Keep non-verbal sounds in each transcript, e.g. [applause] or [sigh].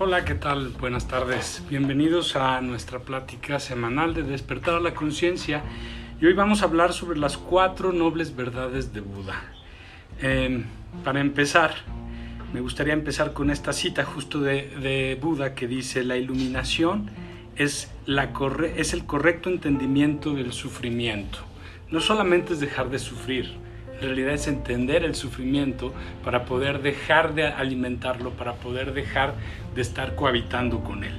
Hola, ¿qué tal? Buenas tardes. Bienvenidos a nuestra plática semanal de despertar a la conciencia. Y hoy vamos a hablar sobre las cuatro nobles verdades de Buda. Eh, para empezar, me gustaría empezar con esta cita justo de, de Buda que dice, la iluminación es, la corre es el correcto entendimiento del sufrimiento. No solamente es dejar de sufrir, en realidad es entender el sufrimiento para poder dejar de alimentarlo, para poder dejar de estar cohabitando con él.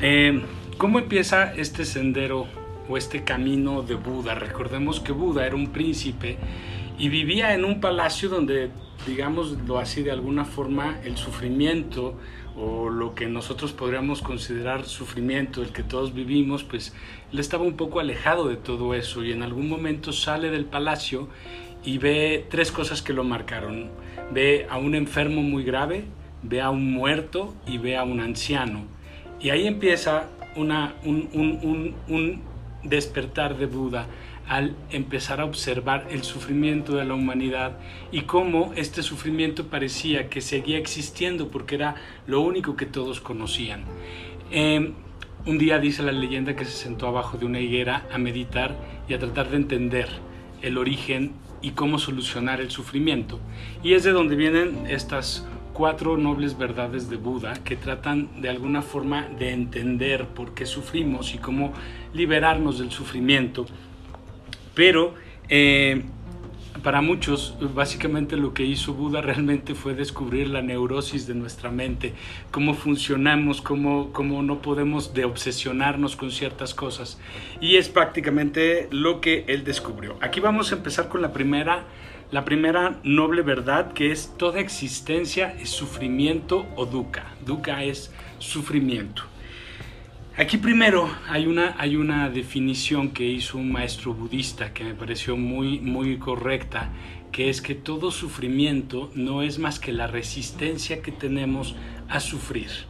Eh, ¿Cómo empieza este sendero o este camino de Buda? Recordemos que Buda era un príncipe y vivía en un palacio donde, digámoslo así de alguna forma, el sufrimiento o lo que nosotros podríamos considerar sufrimiento, el que todos vivimos, pues él estaba un poco alejado de todo eso y en algún momento sale del palacio y ve tres cosas que lo marcaron. Ve a un enfermo muy grave, ve a un muerto y ve a un anciano. Y ahí empieza una, un, un despertar de Buda al empezar a observar el sufrimiento de la humanidad y cómo este sufrimiento parecía que seguía existiendo porque era lo único que todos conocían. Eh, un día dice la leyenda que se sentó abajo de una higuera a meditar y a tratar de entender el origen y cómo solucionar el sufrimiento. Y es de donde vienen estas cuatro nobles verdades de Buda que tratan de alguna forma de entender por qué sufrimos y cómo liberarnos del sufrimiento. Pero eh, para muchos, básicamente lo que hizo Buda [laughs] realmente fue descubrir la neurosis de nuestra mente, cómo funcionamos, cómo, cómo no podemos de obsesionarnos con ciertas cosas. Y es prácticamente lo que él descubrió. Aquí vamos a empezar con la primera, la primera noble verdad, que es toda existencia es sufrimiento o dukkha. Dukkha es sufrimiento. Aquí primero hay una, hay una definición que hizo un maestro budista que me pareció muy, muy correcta, que es que todo sufrimiento no es más que la resistencia que tenemos a sufrir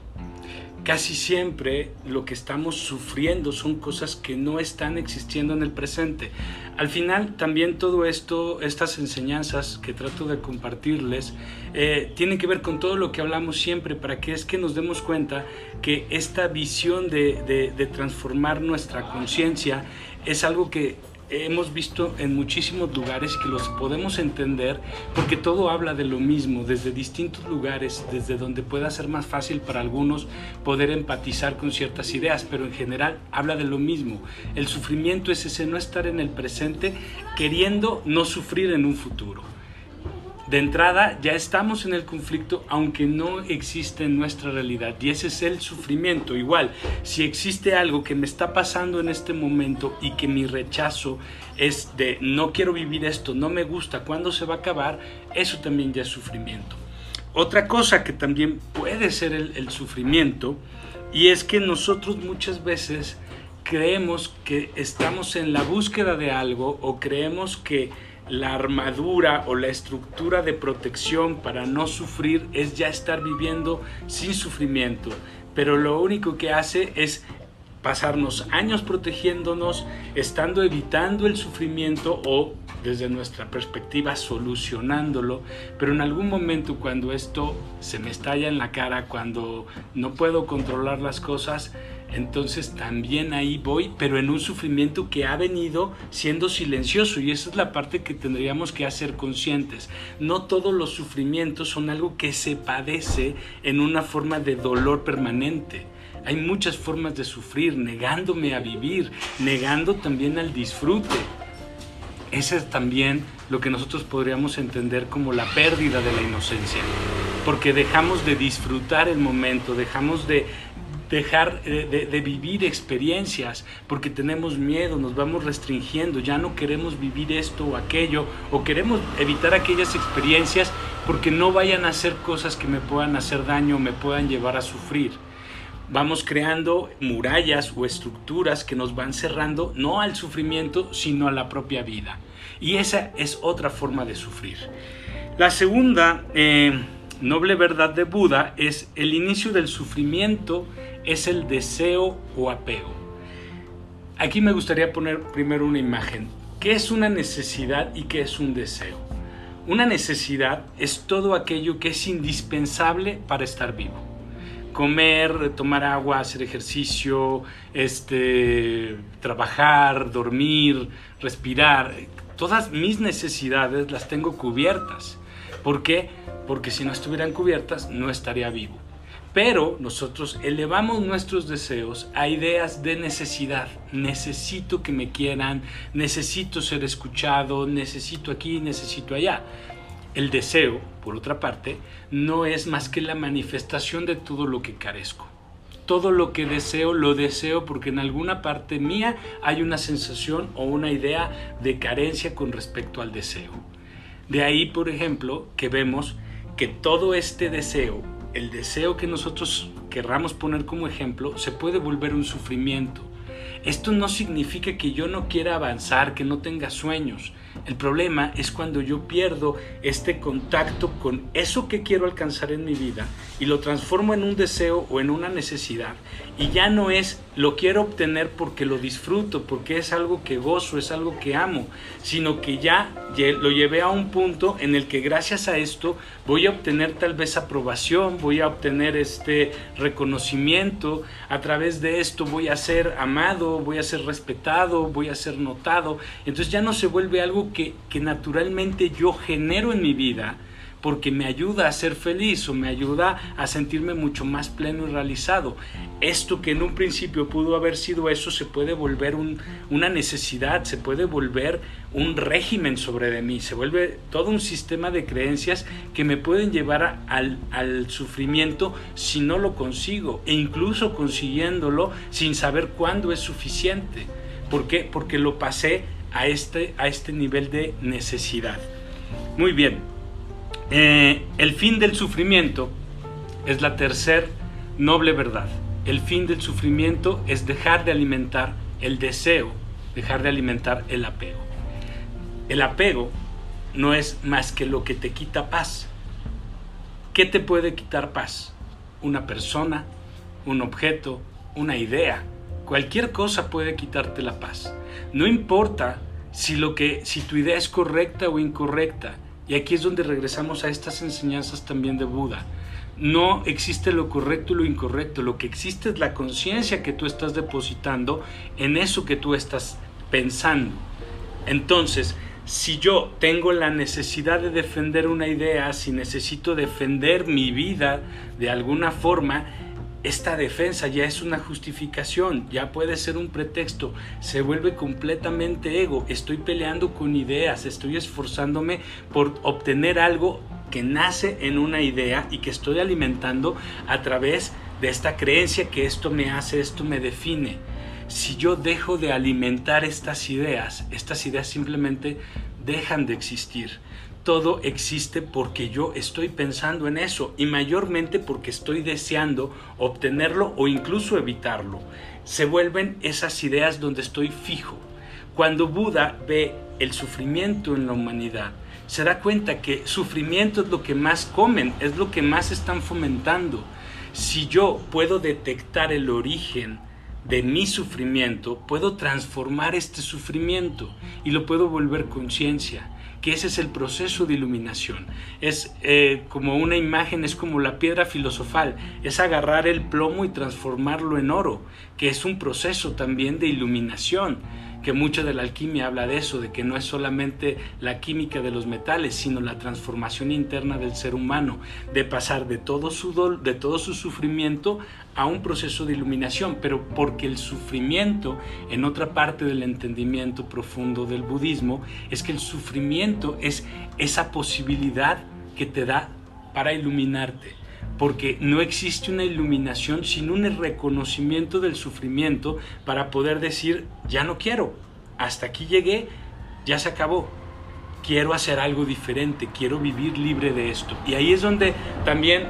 casi siempre lo que estamos sufriendo son cosas que no están existiendo en el presente. Al final también todo esto, estas enseñanzas que trato de compartirles, eh, tienen que ver con todo lo que hablamos siempre para que es que nos demos cuenta que esta visión de, de transformar nuestra conciencia es algo que hemos visto en muchísimos lugares que los podemos entender porque todo habla de lo mismo desde distintos lugares, desde donde pueda ser más fácil para algunos poder empatizar con ciertas ideas, pero en general habla de lo mismo. El sufrimiento es ese no estar en el presente queriendo no sufrir en un futuro de entrada ya estamos en el conflicto aunque no existe en nuestra realidad y ese es el sufrimiento. Igual, si existe algo que me está pasando en este momento y que mi rechazo es de no quiero vivir esto, no me gusta, ¿cuándo se va a acabar? Eso también ya es sufrimiento. Otra cosa que también puede ser el, el sufrimiento y es que nosotros muchas veces creemos que estamos en la búsqueda de algo o creemos que la armadura o la estructura de protección para no sufrir es ya estar viviendo sin sufrimiento, pero lo único que hace es pasarnos años protegiéndonos, estando evitando el sufrimiento o desde nuestra perspectiva solucionándolo, pero en algún momento cuando esto se me estalla en la cara, cuando no puedo controlar las cosas, entonces también ahí voy, pero en un sufrimiento que ha venido siendo silencioso y esa es la parte que tendríamos que hacer conscientes. No todos los sufrimientos son algo que se padece en una forma de dolor permanente. Hay muchas formas de sufrir, negándome a vivir, negando también al disfrute. Ese es también lo que nosotros podríamos entender como la pérdida de la inocencia, porque dejamos de disfrutar el momento, dejamos de dejar de, vivir experiencias porque tenemos miedo, nos vamos restringiendo, ya no queremos vivir esto o aquello, o queremos evitar aquellas experiencias porque no vayan a ser cosas que me puedan hacer daño me puedan llevar a sufrir. Vamos creando murallas o estructuras que nos van cerrando no al sufrimiento, sino a la propia vida. Y esa es otra forma de sufrir. La segunda eh, noble verdad de Buda es el inicio del sufrimiento es el deseo o apego. Aquí me gustaría poner primero una imagen. ¿Qué es una necesidad y qué es un deseo? Una necesidad es todo aquello que es indispensable para estar vivo. comer, tomar agua, hacer ejercicio, este, trabajar, dormir, respirar, todas mis necesidades las tengo cubiertas. ¿Por qué? Porque si no estuvieran cubiertas no estaría vivo. Pero nosotros elevamos nuestros deseos a ideas de necesidad. Necesito que me quieran, necesito ser escuchado, necesito aquí, necesito allá. El deseo, por otra parte, no es más que la manifestación de todo lo que carezco. Todo lo que deseo, lo deseo porque en alguna parte mía hay una sensación o una idea de carencia con respecto al deseo. De ahí, por ejemplo, que vemos que todo este deseo el deseo que nosotros querramos poner como ejemplo se puede volver un sufrimiento. Esto no significa que yo no quiera avanzar, que no tenga sueños. El problema es cuando yo pierdo este contacto con eso que quiero alcanzar en mi vida y lo transformo en un deseo o en una necesidad. Y ya no es lo quiero obtener porque lo disfruto, porque es algo que gozo, es algo que amo, sino que ya lo llevé a un punto en el que gracias a esto voy a obtener tal vez aprobación, voy a obtener este reconocimiento, a través de esto voy a ser amado, voy a ser respetado, voy a ser notado. Entonces ya no se vuelve algo que, que naturalmente yo genero en mi vida, porque me ayuda a ser feliz o me ayuda a sentirme mucho más pleno y realizado. Esto que en un principio pudo haber sido eso se puede volver una necesidad, se puede volver un régimen sobre de mí, se vuelve todo un sistema de creencias que me pueden llevar al, al sufrimiento si no lo consigo e incluso consiguiéndolo sin saber cuándo es suficiente. ¿Por qué? Porque lo pasé a este, a este nivel de necesidad. Muy bien, eh, el fin del sufrimiento es la tercer noble verdad. El fin del sufrimiento es dejar de alimentar el deseo, dejar de alimentar el apego. El apego no es más que lo que te quita paz. ¿Qué te puede quitar paz? Una persona, un objeto, una idea. Cualquier cosa puede quitarte la paz. No importa si, lo que, si tu idea es correcta o incorrecta y aquí es donde regresamos a estas enseñanzas también de Buda. No existe lo correcto y lo incorrecto, lo que existe es la conciencia que tú estás depositando en eso que tú estás pensando. Entonces, si yo tengo la necesidad de defender una idea, si necesito defender mi vida de alguna forma, esta defensa ya es una justificación, ya puede ser un pretexto, se vuelve completamente ego, estoy peleando con ideas, estoy esforzándome por obtener algo que nace en una idea y que estoy alimentando a través de esta creencia que esto me hace, esto me define. Si yo dejo de alimentar estas ideas, estas ideas simplemente dejan de existir todo existe porque yo estoy pensando en eso y mayormente porque estoy deseando obtenerlo o incluso evitarlo. Se vuelven esas ideas donde estoy fijo. Cuando Buda ve el sufrimiento en la humanidad, se da cuenta que sufrimiento es lo que más comen, es lo que más están fomentando. Si yo puedo detectar el origen de mi sufrimiento, puedo transformar este sufrimiento y lo puedo volver conciencia que ese es el proceso de iluminación. Es eh, como una imagen, es como la piedra filosofal, es agarrar el plomo y transformarlo en oro, que es un proceso también de iluminación que mucho de la alquimia habla de eso, de que no es solamente la química de los metales, sino la transformación interna del ser humano, de pasar de todo su, de todo su sufrimiento a un proceso de iluminación, pero porque el sufrimiento, en otra parte del entendimiento profundo del budismo, es que el sufrimiento es esa posibilidad que te da para iluminarte porque no existe una iluminación sin un reconocimiento del sufrimiento para poder decir, ya no quiero, hasta aquí llegué, ya se acabó, quiero hacer algo diferente, quiero vivir libre de esto. Y ahí es donde también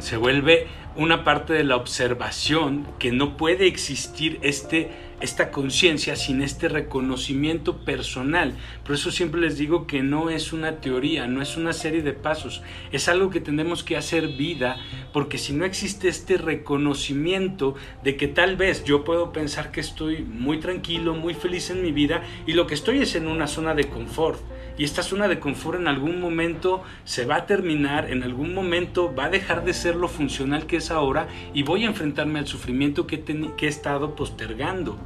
se vuelve una parte de la observación que no puede existir este, esta conciencia sin este reconocimiento personal. Por eso siempre les digo que no es una teoría, no es una serie de pasos, es algo que tenemos que hacer vida, porque si no existe este reconocimiento de que tal vez yo puedo pensar que estoy muy tranquilo, muy feliz en mi vida y lo que estoy es en una zona de confort Y esta zona de confort en algún momento se va a terminar, en algún momento va a dejar de ser lo funcional que es ahora y voy a enfrentarme al sufrimiento que, que he estado postergando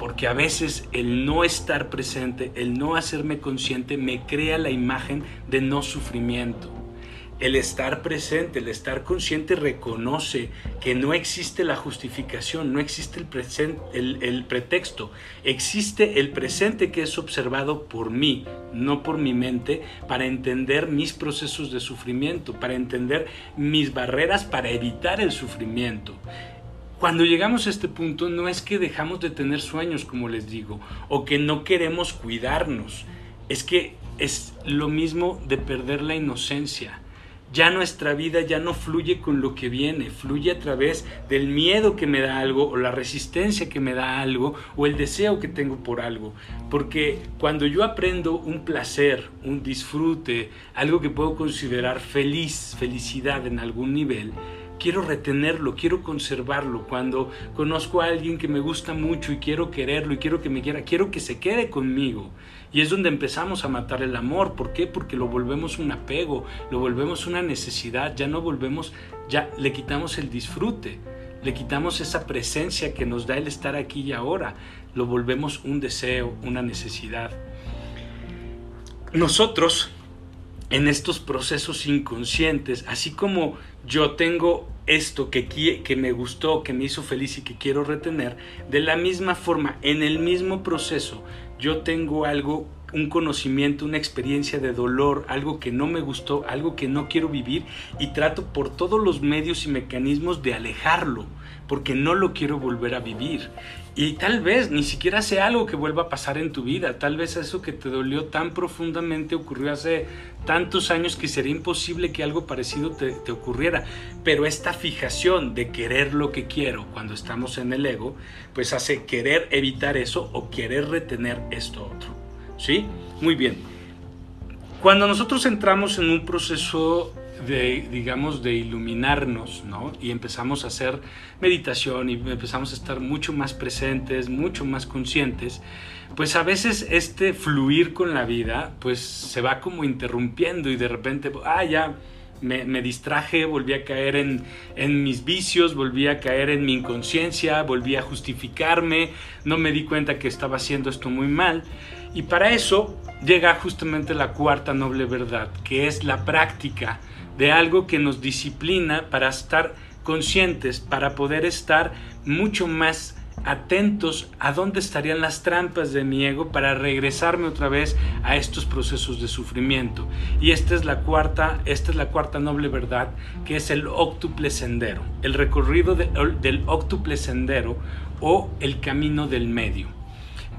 porque a veces el no estar presente, el no hacerme consciente, me crea la imagen de no sufrimiento. El estar presente, el estar consciente reconoce que no existe la justificación, no existe el, pretexto, existe el presente que es observado por mí, no por mi mente, para entender mis procesos de sufrimiento, para entender mis barreras para evitar el sufrimiento. Cuando llegamos a este punto no es que dejamos de tener sueños, como les digo, o que no queremos cuidarnos, es que es lo mismo de perder la inocencia ya nuestra vida ya no fluye con lo que viene, fluye a través del miedo que me da algo o la resistencia que me da algo o el deseo que tengo por algo. Porque cuando yo aprendo un placer, un disfrute, algo que puedo considerar feliz, felicidad en algún nivel, quiero retenerlo, quiero conservarlo. Cuando conozco a alguien que me gusta mucho y quiero quererlo y quiero que me quiera, quiero que se quede conmigo. Y es donde empezamos a matar el amor. ¿Por qué? Porque lo volvemos un apego, lo volvemos una necesidad, ya no volvemos, ya le quitamos el disfrute, le quitamos esa presencia que nos da el estar aquí y ahora, lo volvemos un deseo, una necesidad. Nosotros, en estos procesos inconscientes, así como yo tengo esto que, que me gustó, que me hizo feliz y que quiero retener, de la misma forma, en el mismo proceso, yo tengo algo, un conocimiento, una experiencia de dolor, algo que no me gustó, algo que no quiero vivir y trato por todos los medios y mecanismos de alejarlo, porque no lo quiero volver a vivir. Y tal vez ni siquiera sea algo que vuelva a pasar en tu vida, tal vez eso que te dolió tan profundamente ocurrió hace tantos años que sería imposible que algo parecido te, te ocurriera. Pero esta fijación de querer lo que quiero cuando estamos en el ego, pues hace querer evitar eso o querer retener esto otro. ¿Sí? Muy bien. Cuando nosotros entramos en un proceso de, digamos, de iluminarnos, ¿no? Y empezamos a hacer meditación y empezamos a estar mucho más presentes, mucho más conscientes, pues a veces este fluir con la vida, pues se va como interrumpiendo y de repente, ah, ya, me, distraje, volví a caer en, en, mis vicios, volví a caer en mi inconsciencia, volví a justificarme, no me di cuenta que estaba haciendo esto muy mal. Y para eso llega justamente la cuarta noble verdad, que es la práctica de algo que nos disciplina para estar conscientes, para poder estar mucho más atentos a dónde estarían las trampas de mi ego para regresarme otra vez a estos procesos de sufrimiento. Y esta es la cuarta, esta es la cuarta noble verdad, que es el octuple sendero, el recorrido del octuple sendero o el camino del medio.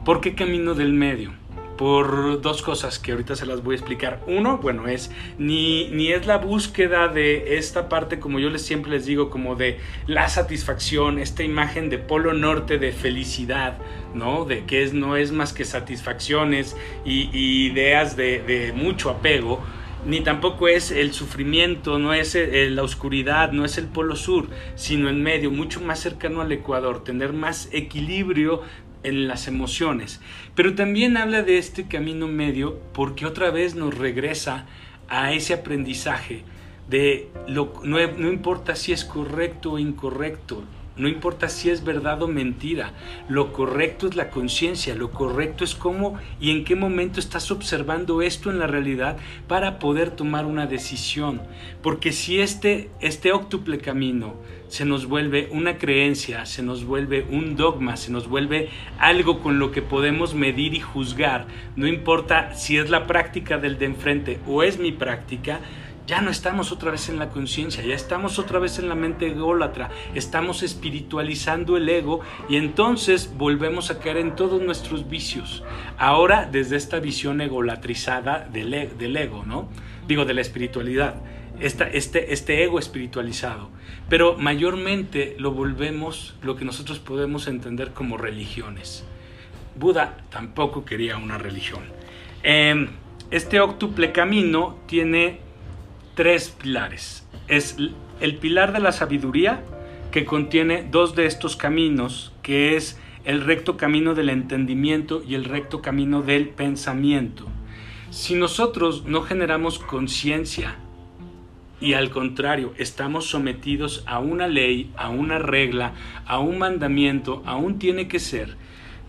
¿Por qué camino del medio? Por dos cosas que ahorita se las voy a explicar. Uno, bueno, es ni, ni es la búsqueda de esta parte, como yo les siempre les digo, como de la satisfacción, esta imagen de polo norte de felicidad, ¿no? De que es, no es más que satisfacciones y, ideas de, de mucho apego ni tampoco es el sufrimiento, no es la oscuridad, no es el polo sur, sino en medio, mucho más cercano al Ecuador, tener más equilibrio en las emociones. Pero también habla de este camino medio porque otra vez nos regresa a ese aprendizaje de lo, no, no importa si es correcto o incorrecto, no importa si es verdad o mentira, lo correcto es la conciencia, lo correcto es cómo y en qué momento estás observando esto en la realidad para poder tomar una decisión. Porque si este, este octuple camino se nos vuelve una creencia, se nos vuelve un dogma, se nos vuelve algo con lo que podemos medir y juzgar, no importa si es la práctica del de enfrente o es mi práctica, ya no estamos otra vez en la conciencia, ya estamos otra vez en la mente ególatra, estamos espiritualizando el ego y entonces volvemos a caer en todos nuestros vicios. Ahora desde esta visión egolatrizada del, e, del ego, ¿no? Digo, de la espiritualidad este, este ego espiritualizado. Pero mayormente lo volvemos lo que nosotros podemos entender como religiones. Buda tampoco quería una religión. Em, este octuple camino tiene tres pilares. Es el pilar de la sabiduría, que contiene dos de estos caminos, que es el recto camino del entendimiento y el recto camino del pensamiento. Si nosotros no generamos conciencia y al contrario, estamos sometidos a una ley, a una regla, a un mandamiento, a un tiene que ser,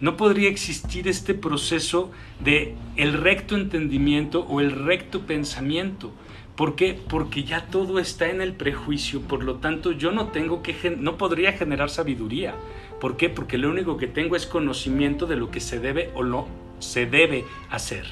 no podría existir este proceso de el recto entendimiento o el recto pensamiento. ¿Por qué? Porque ya todo está en el prejuicio, por lo tanto yo no tengo que no podría generar sabiduría. ¿Por qué? Porque lo único que tengo es conocimiento de lo que se debe o no se debe hacer.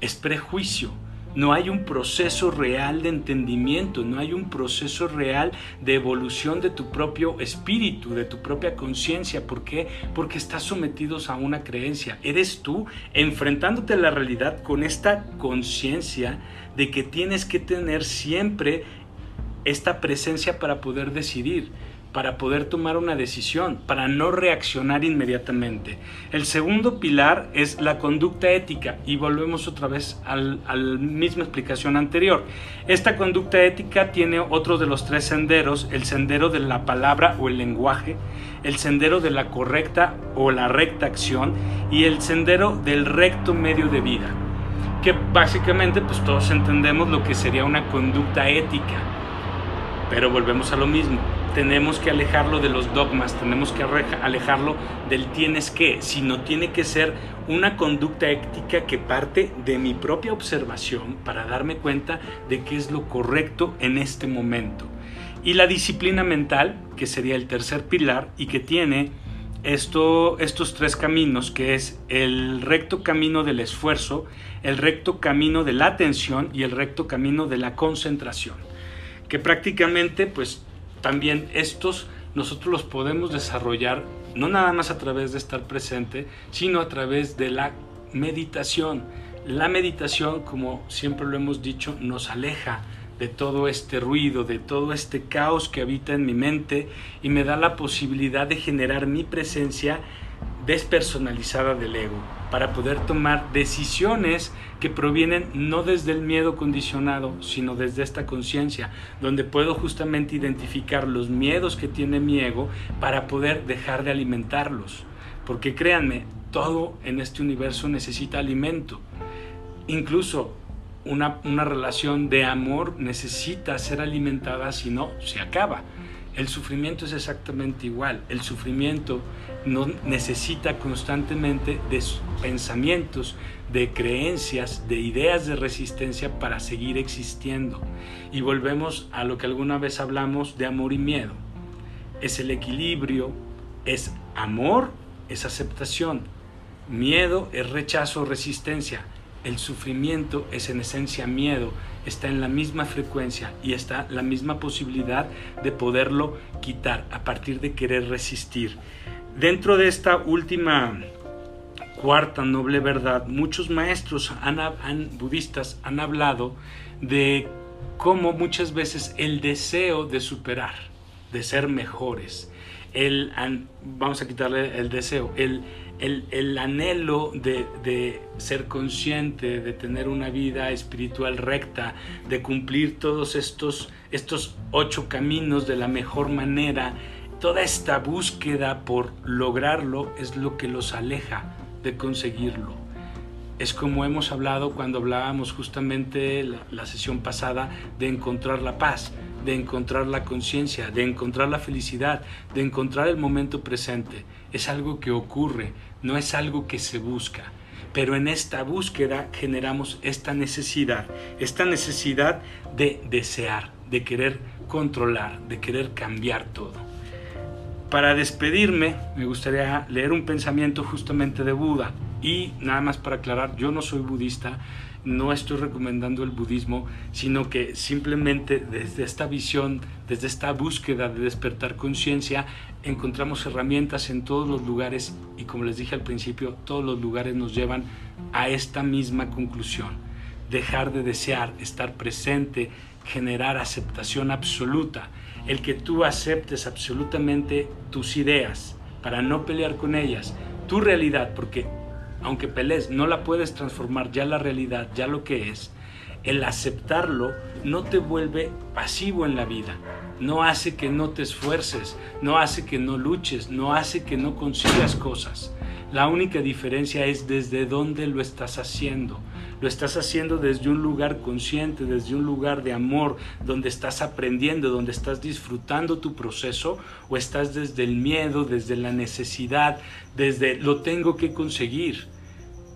Es prejuicio no hay un proceso real de entendimiento, no hay un proceso real de evolución de tu propio espíritu, de tu propia conciencia. ¿Por qué? Porque estás sometidos a una creencia. Eres tú enfrentándote a la realidad con esta conciencia de que tienes que tener siempre esta presencia para poder decidir para poder tomar una decisión, para no reaccionar inmediatamente. El segundo pilar es la conducta ética y volvemos otra vez a la misma explicación anterior. Esta conducta ética tiene otro de los tres senderos, el sendero de la palabra o el lenguaje, el sendero de la correcta o la recta acción y el sendero del recto medio de vida, que básicamente pues todos entendemos lo que sería una conducta ética, pero volvemos a lo mismo tenemos que alejarlo de los dogmas, tenemos que alejarlo del tienes que, sino tiene que ser una conducta ética que parte de mi propia observación para darme cuenta de qué es lo correcto en este momento. Y la disciplina mental, que sería el tercer pilar y que tiene esto, estos tres caminos, que es el recto camino del esfuerzo, el recto camino de la atención y el recto camino de la concentración, que prácticamente pues también estos nosotros los podemos desarrollar no nada más a través de estar presente, sino a través de la meditación. La meditación, como siempre lo hemos dicho, nos aleja de todo este ruido, de todo este caos que habita en mi mente y me da la posibilidad de generar mi presencia despersonalizada del ego para poder tomar decisiones que provienen no desde el miedo condicionado, sino desde esta conciencia, donde puedo justamente identificar los miedos que tiene mi ego para poder dejar de alimentarlos. Porque créanme, todo en este universo necesita alimento. Incluso una, una relación de amor necesita ser alimentada, si no, se acaba. El sufrimiento es exactamente igual. El sufrimiento no necesita constantemente de pensamientos, de creencias, de ideas de resistencia para seguir existiendo. Y volvemos a lo que alguna vez hablamos de amor y miedo. Es el equilibrio, es amor, es aceptación. Miedo es rechazo resistencia. El sufrimiento es en esencia miedo, está en la misma frecuencia y está la misma posibilidad de poderlo quitar a partir de querer resistir. Dentro de esta última cuarta noble verdad, muchos maestros budistas han hablado de cómo muchas veces el deseo de superar, de ser mejores, el, vamos a quitarle el deseo, el el, anhelo de, ser consciente, de tener una vida espiritual recta, de cumplir todos estos, estos ocho caminos de la mejor manera, toda esta búsqueda por lograrlo es lo que los aleja de conseguirlo. Es como hemos hablado cuando hablábamos justamente la, la sesión pasada de encontrar la paz de encontrar la conciencia, de encontrar la felicidad, de encontrar el momento presente. Es algo que ocurre, no es algo que se busca. Pero en esta búsqueda generamos esta necesidad, esta necesidad de desear, de querer controlar, de querer cambiar todo. Para despedirme, me gustaría leer un pensamiento justamente de Buda. Y nada más para aclarar, yo no soy budista, no estoy recomendando el budismo, sino que simplemente desde esta visión, desde esta búsqueda de despertar conciencia, encontramos herramientas en todos los lugares y como les dije al principio, todos los lugares nos llevan a esta misma conclusión. Dejar de desear, estar presente, generar aceptación absoluta, el que tú aceptes absolutamente tus ideas para no pelear con ellas, tu realidad, porque aunque pelees, no la puedes transformar ya la realidad, ya lo que es. El aceptarlo no te vuelve pasivo en la vida, no hace que no te esfuerces, no hace que no luches, no hace que no consigas cosas. La única diferencia es desde dónde lo estás haciendo. lo estás haciendo desde un lugar consciente, desde un lugar de amor, donde estás aprendiendo, donde estás disfrutando tu proceso, o estás desde el miedo, desde la necesidad, desde lo tengo que conseguir,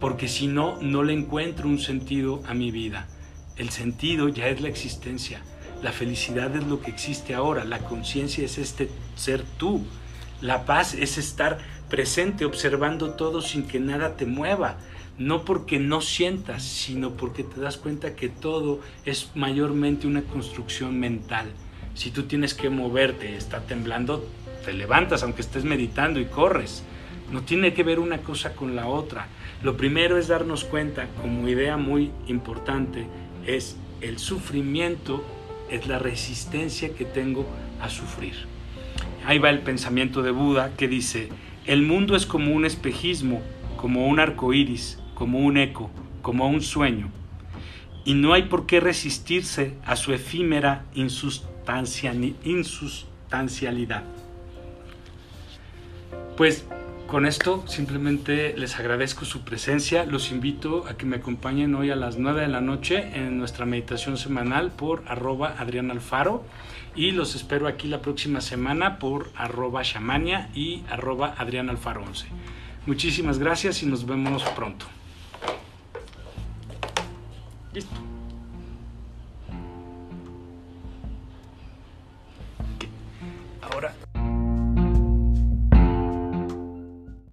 porque si no, no le encuentro un sentido a mi vida. El sentido ya es la existencia. La felicidad es lo que existe ahora. La conciencia es este ser tú. La paz es estar presente observando todo sin que nada te mueva. No porque no sientas, sino porque te das cuenta que todo es mayormente una construcción mental. Si tú tienes que moverte, está temblando, te levantas aunque estés meditando y corres. No tiene que ver una cosa con la otra. Lo primero es darnos cuenta, como idea muy importante, es el sufrimiento, es la resistencia que tengo a sufrir. Ahí va el pensamiento de Buda que dice, el mundo es como un espejismo, como un arco iris, como un eco, como un sueño, y no hay por qué resistirse a su efímera insustancialidad. Pues con esto simplemente les agradezco su presencia, los invito a que me acompañen hoy a las 9 de la noche en nuestra meditación semanal por arroba Adrián Alfaro y los espero aquí la próxima semana por arroba shamania y arroba Adrián Alfaro 11. Muchísimas gracias y nos vemos pronto. Listo.